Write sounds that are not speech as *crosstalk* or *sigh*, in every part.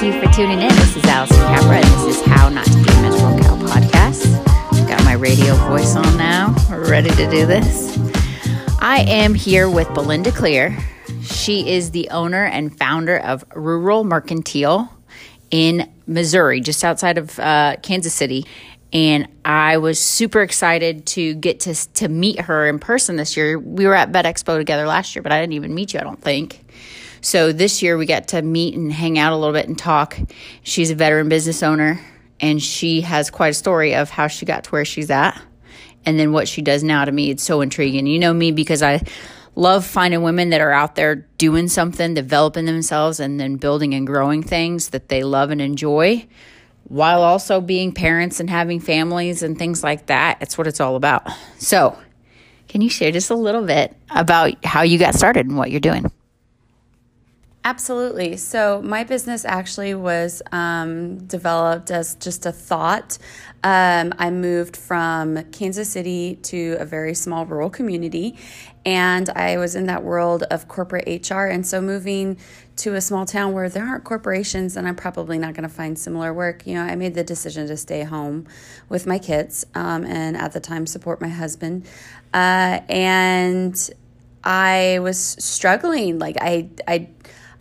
Thank you for tuning in. This is Allison Capra, and this is How Not to Be a Miserable Cow podcast. Got my radio voice on now, ready to do this. I am here with Belinda Clear. She is the owner and founder of Rural Mercantile in Missouri, just outside of uh, Kansas City. And I was super excited to get to, to meet her in person this year. We were at Vet Expo together last year, but I didn't even meet you, I don't think. So this year we got to meet and hang out a little bit and talk. She's a veteran business owner and she has quite a story of how she got to where she's at and then what she does now to me. It's so intriguing. You know me because I love finding women that are out there doing something, developing themselves, and then building and growing things that they love and enjoy while also being parents and having families and things like that. It's what it's all about. So, can you share just a little bit about how you got started and what you're doing? Absolutely. So, my business actually was um, developed as just a thought. Um, I moved from Kansas City to a very small rural community, and I was in that world of corporate HR. And so, moving to a small town where there aren't corporations, and I'm probably not going to find similar work, you know, I made the decision to stay home with my kids um, and at the time support my husband. Uh, and I was struggling. Like, I, I,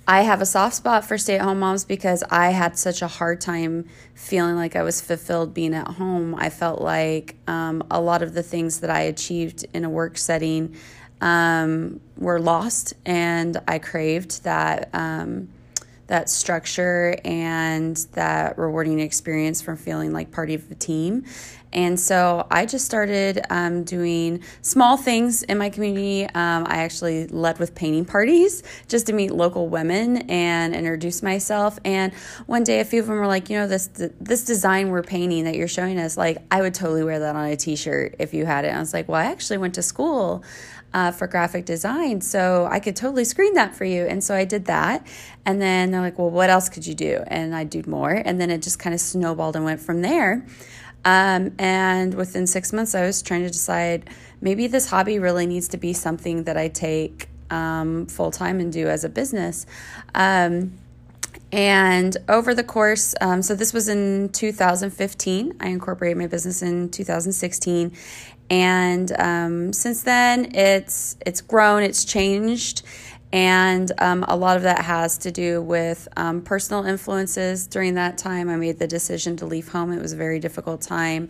I have a soft spot for stay at home moms because I had such a hard time feeling like I was fulfilled being at home. I felt like um, a lot of the things that I achieved in a work setting um, were lost, and I craved that. Um, that structure and that rewarding experience from feeling like part of a team. And so I just started um, doing small things in my community. Um, I actually led with painting parties just to meet local women and introduce myself. And one day, a few of them were like, you know, this this design we're painting that you're showing us, like I would totally wear that on a T-shirt if you had it. And I was like, well, I actually went to school. Uh, for graphic design. So I could totally screen that for you. And so I did that. And then they're like, well, what else could you do? And I do more. And then it just kind of snowballed and went from there. Um, and within six months, I was trying to decide maybe this hobby really needs to be something that I take um, full time and do as a business. Um, and over the course, um, so this was in 2015. I incorporated my business in 2016, and um, since then, it's it's grown, it's changed, and um, a lot of that has to do with um, personal influences. During that time, I made the decision to leave home. It was a very difficult time,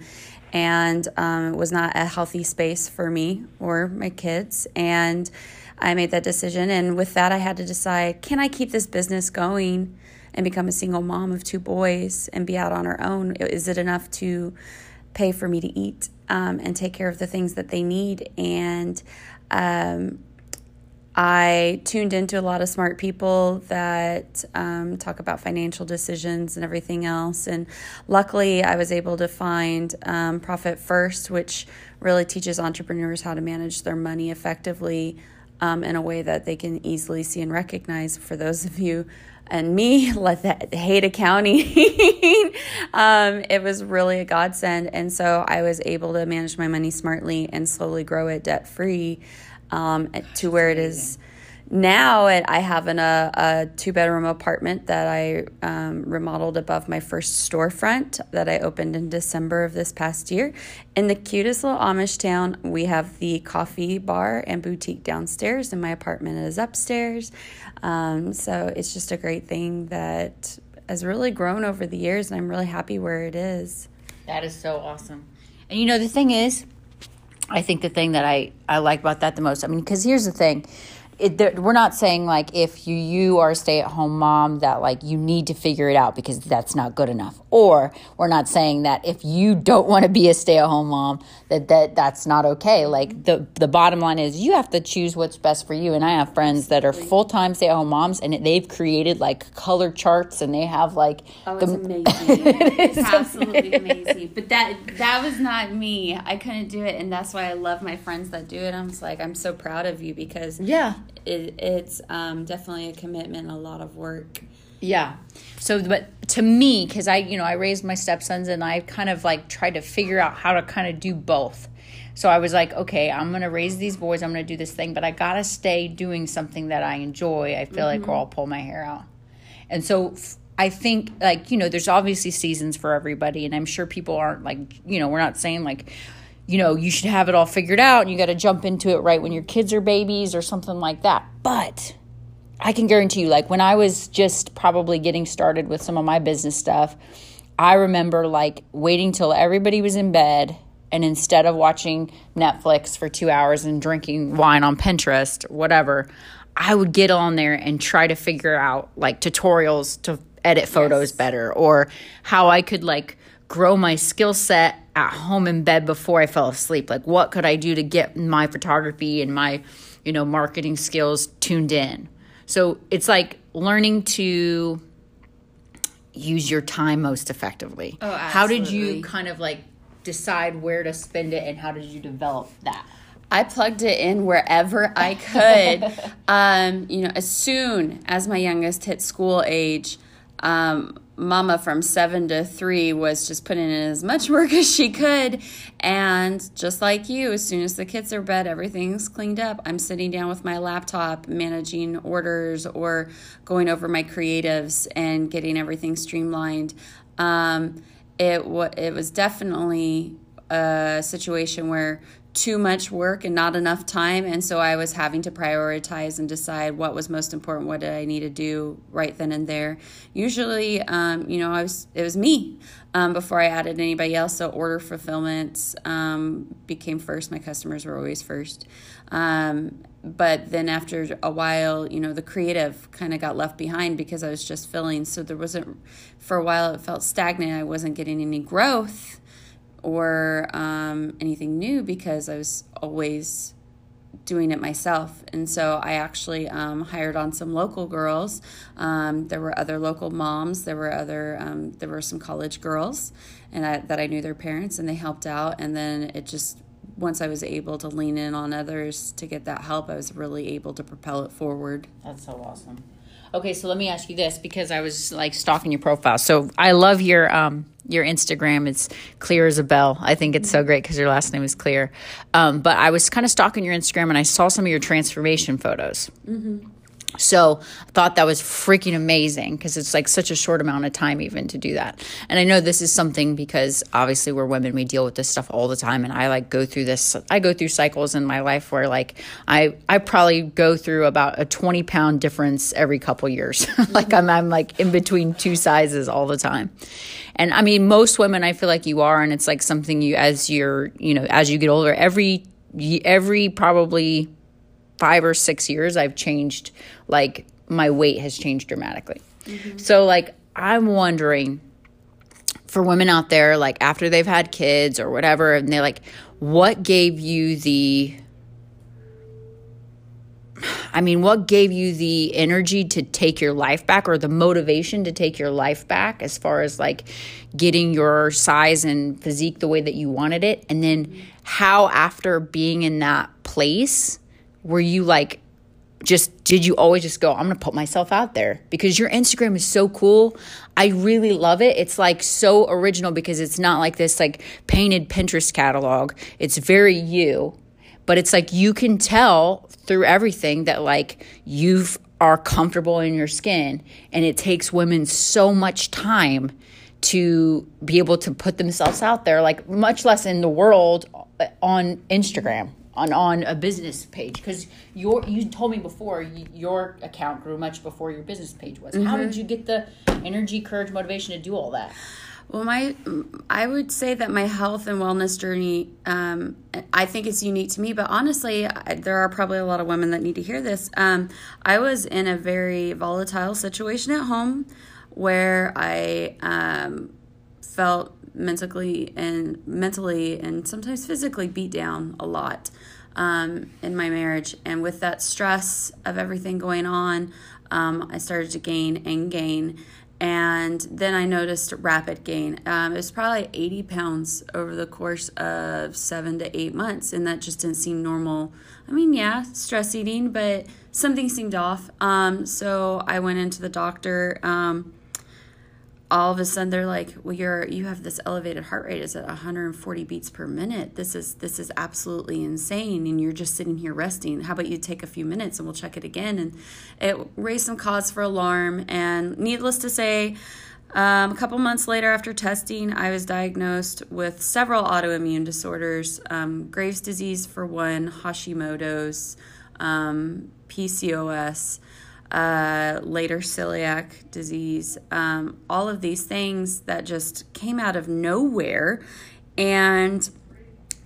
and um, it was not a healthy space for me or my kids. And I made that decision. And with that, I had to decide can I keep this business going and become a single mom of two boys and be out on our own? Is it enough to pay for me to eat um, and take care of the things that they need? And um, I tuned into a lot of smart people that um, talk about financial decisions and everything else. And luckily, I was able to find um, Profit First, which really teaches entrepreneurs how to manage their money effectively um, in a way that they can easily see and recognize. For those of you and me *laughs* let that hate accounting *laughs* um, it was really a godsend and so i was able to manage my money smartly and slowly grow it debt free um, to where it is now. It, I have an, a, a two bedroom apartment that I um, remodeled above my first storefront that I opened in December of this past year. In the cutest little Amish town, we have the coffee bar and boutique downstairs, and my apartment is upstairs. Um, so it's just a great thing that has really grown over the years, and I'm really happy where it is. That is so awesome. And you know, the thing is, I think the thing that I, I like about that the most, I mean, because here's the thing. It, we're not saying like if you you are a stay at home mom that like you need to figure it out because that's not good enough. Or we're not saying that if you don't want to be a stay at home mom that, that that's not okay. Like the the bottom line is you have to choose what's best for you. And i have friends that are full-time stay at home moms and they've created like color charts and they have like oh it's the, amazing. *laughs* It it's absolutely amazing. amazing. But that that was not me. I couldn't do it and that's why i love my friends that do it. I'm just like i'm so proud of you because yeah it, it's um, definitely a commitment, a lot of work. Yeah. So, but to me, because I, you know, I raised my stepsons and I kind of like tried to figure out how to kind of do both. So I was like, okay, I'm going to raise these boys. I'm going to do this thing, but I got to stay doing something that I enjoy. I feel mm-hmm. like, or I'll pull my hair out. And so I think like you know there's obviously seasons for everybody and I'm sure people aren't like you know we're not saying like you know you should have it all figured out and you got to jump into it right when your kids are babies or something like that but I can guarantee you like when I was just probably getting started with some of my business stuff I remember like waiting till everybody was in bed and instead of watching Netflix for 2 hours and drinking wine on Pinterest whatever I would get on there and try to figure out like tutorials to edit photos yes. better or how I could like grow my skill set at home in bed before I fell asleep. Like what could I do to get my photography and my, you know, marketing skills tuned in. So it's like learning to use your time most effectively. Oh. How did you kind of like decide where to spend it and how did you develop that? I plugged it in wherever I could. *laughs* um, you know, as soon as my youngest hit school age, um, mama from seven to three was just putting in as much *laughs* work as she could. And just like you, as soon as the kids are bed, everything's cleaned up. I'm sitting down with my laptop, managing orders or going over my creatives and getting everything streamlined. Um, it, w- it was definitely a situation where too much work and not enough time and so i was having to prioritize and decide what was most important what did i need to do right then and there. Usually um, you know i was it was me um, before i added anybody else so order fulfillment um, became first. My customers were always first. Um, but then after a while you know the creative kind of got left behind because i was just filling so there wasn't for a while it felt stagnant. I wasn't getting any growth or um, anything new because I was always doing it myself. And so I actually um, hired on some local girls. Um, there were other local moms. There were other um, there were some college girls, and I, that I knew their parents, and they helped out. And then it just once I was able to lean in on others to get that help, I was really able to propel it forward. That's so awesome. Okay, so let me ask you this because I was like stalking your profile. So I love your um your Instagram. It's clear as a bell. I think it's so great because your last name is clear. Um, but I was kind of stalking your Instagram and I saw some of your transformation photos. Mm-hmm. So I thought that was freaking amazing because it's like such a short amount of time even to do that. And I know this is something because obviously we're women, we deal with this stuff all the time. And I like go through this, I go through cycles in my life where like I, I probably go through about a 20 pound difference every couple years. *laughs* like I'm, I'm like in between two sizes all the time. And I mean, most women, I feel like you are. And it's like something you, as you're, you know, as you get older, every, every probably five or six years, I've changed, like, my weight has changed dramatically. Mm-hmm. So, like, I'm wondering for women out there, like, after they've had kids or whatever, and they're like, what gave you the I mean, what gave you the energy to take your life back or the motivation to take your life back as far as like getting your size and physique the way that you wanted it? And then how, after being in that place, were you like just did you always just go i'm gonna put myself out there because your instagram is so cool. I really love it. It's like so original because it's not like this like painted pinterest catalog. It's very you but it's like you can tell through everything that like you are comfortable in your skin and it takes women so much time to be able to put themselves out there like much less in the world uh, on instagram on on a business page because your you told me before your account grew much before your business page was. Mm-hmm. How did you get the energy, courage, motivation to do all that? Well, my I would say that my health and wellness journey, um, I think it's unique to me. But honestly, I, there are probably a lot of women that need to hear this. Um, I was in a very volatile situation at home where I um, felt mentally and mentally and sometimes physically beat down a lot um, in my marriage. And with that stress of everything going on, um, I started to gain and gain. And then I noticed rapid gain. Um, it was probably 80 pounds over the course of seven to eight months. And that just didn't seem normal. I mean, yeah, stress eating, but something seemed off. Um, so I went into the doctor. Um, all of a sudden they're like, "Well, you're you have this elevated heart rate. It's at 140 beats per minute. This is this is absolutely insane, and you're just sitting here resting. How about you take a few minutes and we'll check it again?" And it raised some cause for alarm. And needless to say, um, a couple months later, after testing, I was diagnosed with several autoimmune disorders: um, Graves' disease for one, Hashimoto's, um, PCOS uh, later celiac disease, um, all of these things that just came out of nowhere. And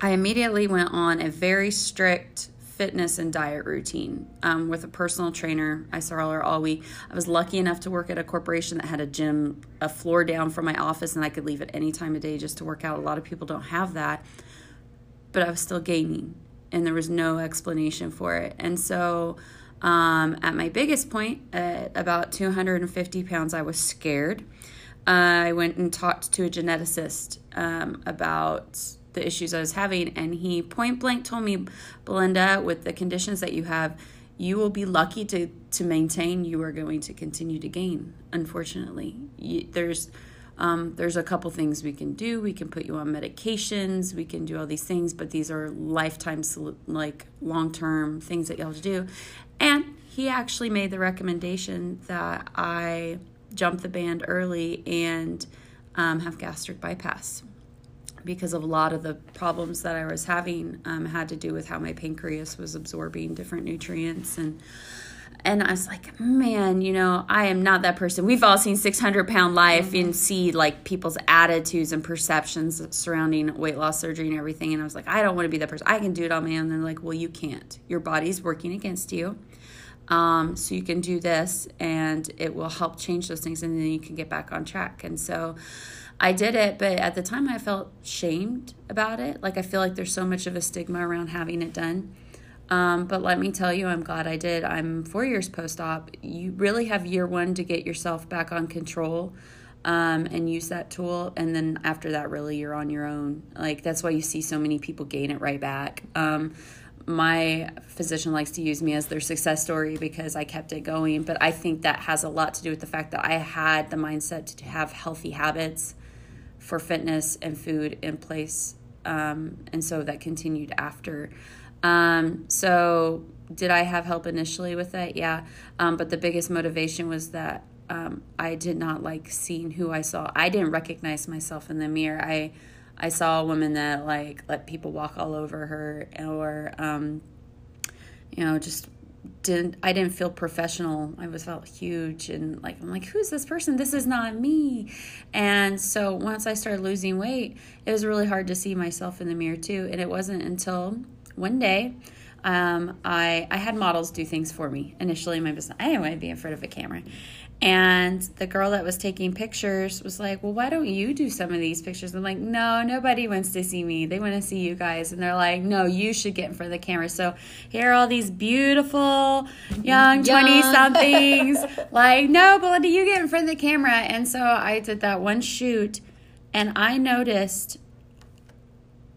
I immediately went on a very strict fitness and diet routine um, with a personal trainer. I saw her all week. I was lucky enough to work at a corporation that had a gym, a floor down from my office, and I could leave at any time of day just to work out. A lot of people don't have that, but I was still gaining, and there was no explanation for it. And so, um, at my biggest point, at about 250 pounds, I was scared. I went and talked to a geneticist um, about the issues I was having, and he point blank told me, Belinda, with the conditions that you have, you will be lucky to to maintain. You are going to continue to gain. Unfortunately, you, there's um, there's a couple things we can do. We can put you on medications. We can do all these things, but these are lifetime, like long term things that you have to do. And he actually made the recommendation that I jump the band early and um, have gastric bypass because of a lot of the problems that I was having um, had to do with how my pancreas was absorbing different nutrients and and I was like, man, you know, I am not that person. We've all seen 600 pound life mm-hmm. and see like people's attitudes and perceptions surrounding weight loss surgery and everything. And I was like, I don't want to be that person. I can do it on my own. And they're like, well, you can't. Your body's working against you. Um, so you can do this and it will help change those things and then you can get back on track. And so I did it, but at the time I felt shamed about it. Like I feel like there's so much of a stigma around having it done. Um, but let me tell you, I'm glad I did. I'm four years post op. You really have year one to get yourself back on control um, and use that tool. And then after that, really, you're on your own. Like, that's why you see so many people gain it right back. Um, my physician likes to use me as their success story because I kept it going. But I think that has a lot to do with the fact that I had the mindset to have healthy habits for fitness and food in place. Um, and so that continued after. Um, so, did I have help initially with that? Yeah. Um, but the biggest motivation was that um, I did not like seeing who I saw. I didn't recognize myself in the mirror. I I saw a woman that like let people walk all over her or um, you know just didn't I didn't feel professional. I was felt huge and like I'm like who's this person? This is not me. And so once I started losing weight, it was really hard to see myself in the mirror too. And it wasn't until one day um, I I had models do things for me initially in my business. I didn't want to be in front of a camera. And the girl that was taking pictures was like, Well, why don't you do some of these pictures? I'm like, No, nobody wants to see me. They want to see you guys. And they're like, No, you should get in front of the camera. So here are all these beautiful young 20 somethings. *laughs* like, No, Belinda, you get in front of the camera. And so I did that one shoot and I noticed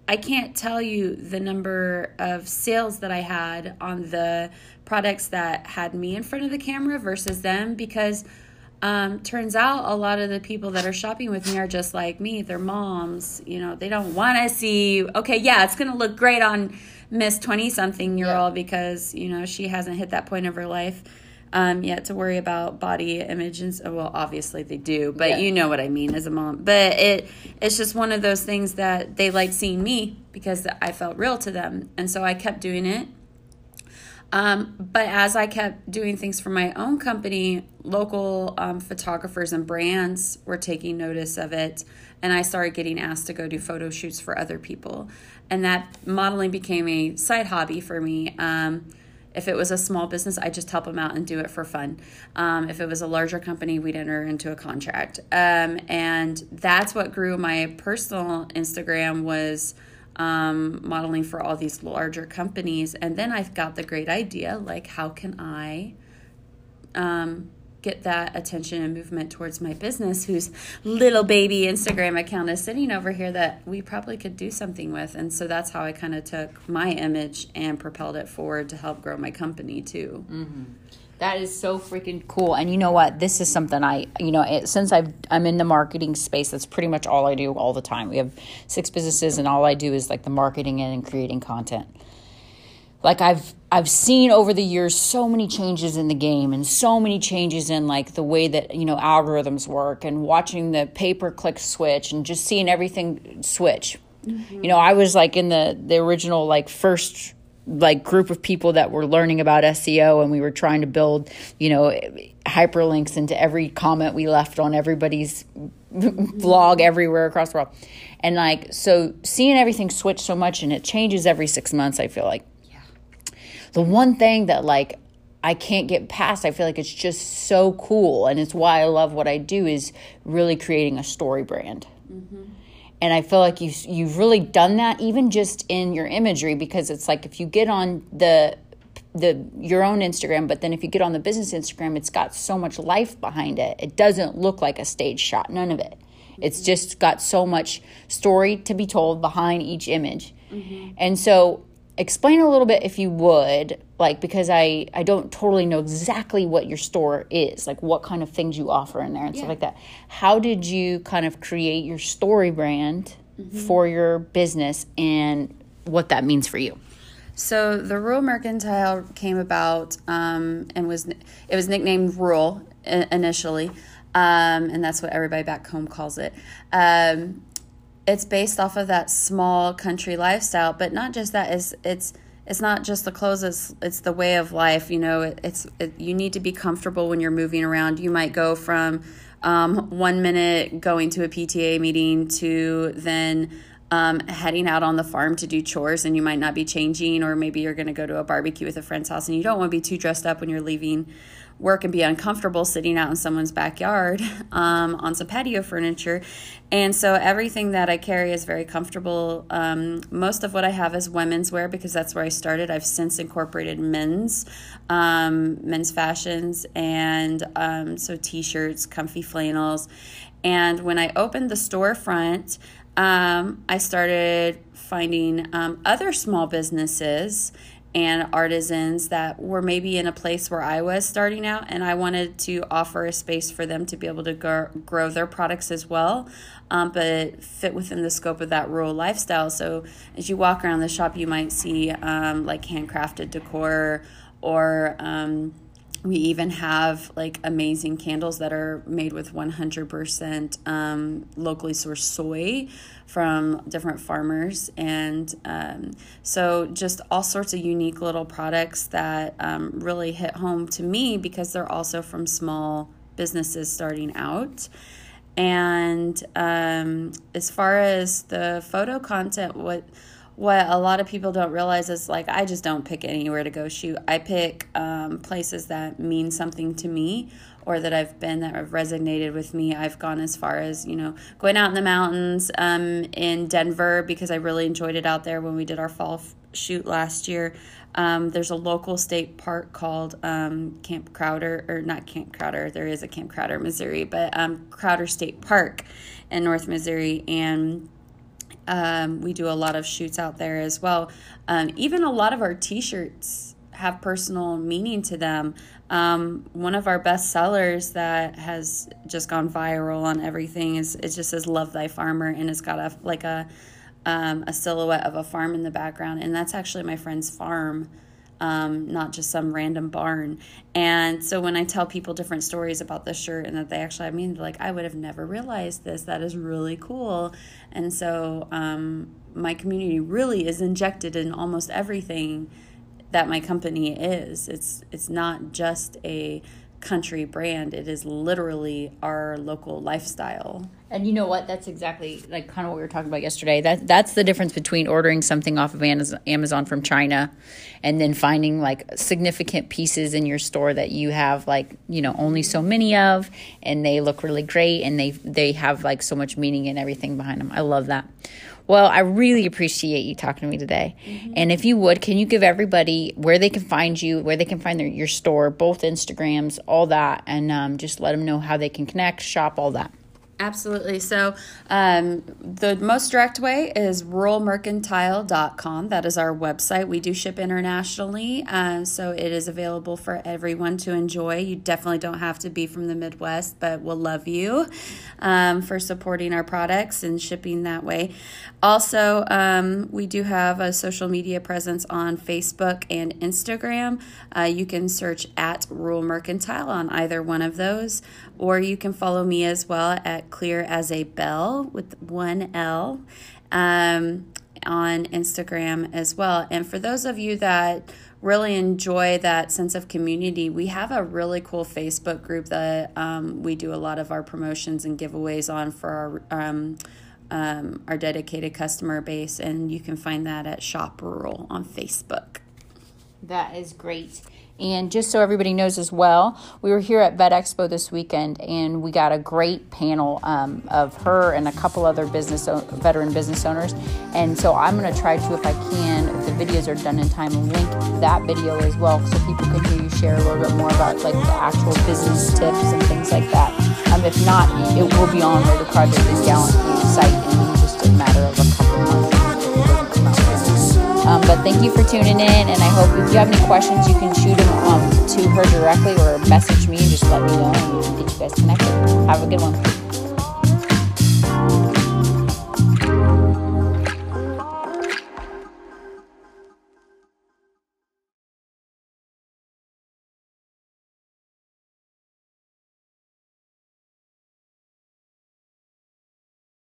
I can't tell you the number of sales that I had on the products that had me in front of the camera versus them because um, turns out a lot of the people that are shopping with me are just like me. They're moms. You know, they don't want to see, okay, yeah, it's going to look great on Miss 20 something year old yeah. because, you know, she hasn't hit that point of her life um, yet to worry about body image and so, well, obviously they do, but yeah. you know what I mean as a mom. But it it's just one of those things that they like seeing me because I felt real to them, and so I kept doing it. Um, but as I kept doing things for my own company, local um, photographers and brands were taking notice of it, and I started getting asked to go do photo shoots for other people, and that modeling became a side hobby for me. Um, if it was a small business, I just help them out and do it for fun. Um, if it was a larger company, we'd enter into a contract. Um, and that's what grew my personal Instagram was um, modeling for all these larger companies. And then I got the great idea, like, how can I um, get that attention and movement towards my business whose little baby Instagram account is sitting over here that we probably could do something with. And so that's how I kind of took my image and propelled it forward to help grow my company too. Mm-hmm. That is so freaking cool. And you know what? This is something I, you know, it, since I've I'm in the marketing space, that's pretty much all I do all the time. We have six businesses, and all I do is like the marketing and creating content. Like I've I've seen over the years so many changes in the game and so many changes in like the way that you know algorithms work and watching the pay per click switch and just seeing everything switch. Mm-hmm. You know, I was like in the the original like first like group of people that were learning about SEO and we were trying to build, you know, hyperlinks into every comment we left on everybody's *laughs* blog everywhere across the world. And like so seeing everything switch so much and it changes every 6 months, I feel like. The one thing that like I can't get past, I feel like it's just so cool and it's why I love what I do is really creating a story brand. Mm-hmm and I feel like you you've really done that even just in your imagery because it's like if you get on the the your own Instagram, but then if you get on the business Instagram, it's got so much life behind it. It doesn't look like a stage shot, none of it. It's just got so much story to be told behind each image. Mm-hmm. And so explain a little bit if you would like because i i don't totally know exactly what your store is like what kind of things you offer in there and yeah. stuff like that how did you kind of create your story brand mm-hmm. for your business and what that means for you so the rural mercantile came about um, and was it was nicknamed rural initially um, and that's what everybody back home calls it um, it's based off of that small country lifestyle but not just that is it's it's not just the clothes it's, it's the way of life you know it, it's it, you need to be comfortable when you're moving around. You might go from um, one minute going to a pta meeting to then um, heading out on the farm to do chores and you might not be changing or maybe you're going to go to a barbecue with a friend's house and you don't want to be too dressed up when you're leaving work and be uncomfortable sitting out in someone's backyard *laughs* um, on some patio furniture. And so everything that I carry is very comfortable. Um, most of what I have is women's wear because that's where I started. I've since incorporated men's, um, men's fashions, and um, so t shirts, comfy flannels. And when I opened the storefront, um, I started finding um, other small businesses and artisans that were maybe in a place where I was starting out, and I wanted to offer a space for them to be able to grow, grow their products as well, um, but fit within the scope of that rural lifestyle. So as you walk around the shop, you might see um, like handcrafted decor or um, we even have like amazing candles that are made with 100% um, locally sourced soy from different farmers. And um, so, just all sorts of unique little products that um, really hit home to me because they're also from small businesses starting out. And um, as far as the photo content, what what a lot of people don't realize is like I just don't pick anywhere to go shoot. I pick um, places that mean something to me or that I've been that have resonated with me. I've gone as far as, you know, going out in the mountains um, in Denver because I really enjoyed it out there when we did our fall f- shoot last year. Um, there's a local state park called um, Camp Crowder, or not Camp Crowder, there is a Camp Crowder, Missouri, but um, Crowder State Park in North Missouri. And um, we do a lot of shoots out there as well. Um, even a lot of our t shirts have personal meaning to them. Um, one of our best sellers that has just gone viral on everything is it just says "Love Thy Farmer" and it's got a like a um, a silhouette of a farm in the background, and that's actually my friend's farm um, not just some random barn. And so when I tell people different stories about the shirt and that they actually, I mean, like, I would have never realized this. That is really cool. And so um, my community really is injected in almost everything that my company is. It's it's not just a country brand. It is literally our local lifestyle. And you know what? That's exactly like kind of what we were talking about yesterday. That that's the difference between ordering something off of Amazon from China and then finding like significant pieces in your store that you have like, you know, only so many of and they look really great and they they have like so much meaning and everything behind them. I love that. Well, I really appreciate you talking to me today. Mm-hmm. And if you would, can you give everybody where they can find you, where they can find their, your store, both Instagrams, all that, and um, just let them know how they can connect, shop, all that? Absolutely. So, um, the most direct way is ruralmercantile.com. That is our website. We do ship internationally, uh, so it is available for everyone to enjoy. You definitely don't have to be from the Midwest, but we'll love you um, for supporting our products and shipping that way. Also, um, we do have a social media presence on Facebook and Instagram. Uh, you can search at Rural Mercantile on either one of those, or you can follow me as well at clear as a bell with one L um, on Instagram as well. And for those of you that really enjoy that sense of community, we have a really cool Facebook group that um, we do a lot of our promotions and giveaways on for our. Um, um, our dedicated customer base, and you can find that at Shop Rural on Facebook. That is great. And just so everybody knows as well, we were here at Vet Expo this weekend, and we got a great panel um, of her and a couple other business veteran business owners. And so I'm going to try to, if I can, if the videos are done in time, link that video as well, so people can hear you share a little bit more about like the actual business tips and things like that. Um, if not, it will be on is Gallant site in just a matter of. Um, but thank you for tuning in, and I hope if you have any questions, you can shoot them um, to her directly or message me and just let me know, and get you guys connected. Have a good one.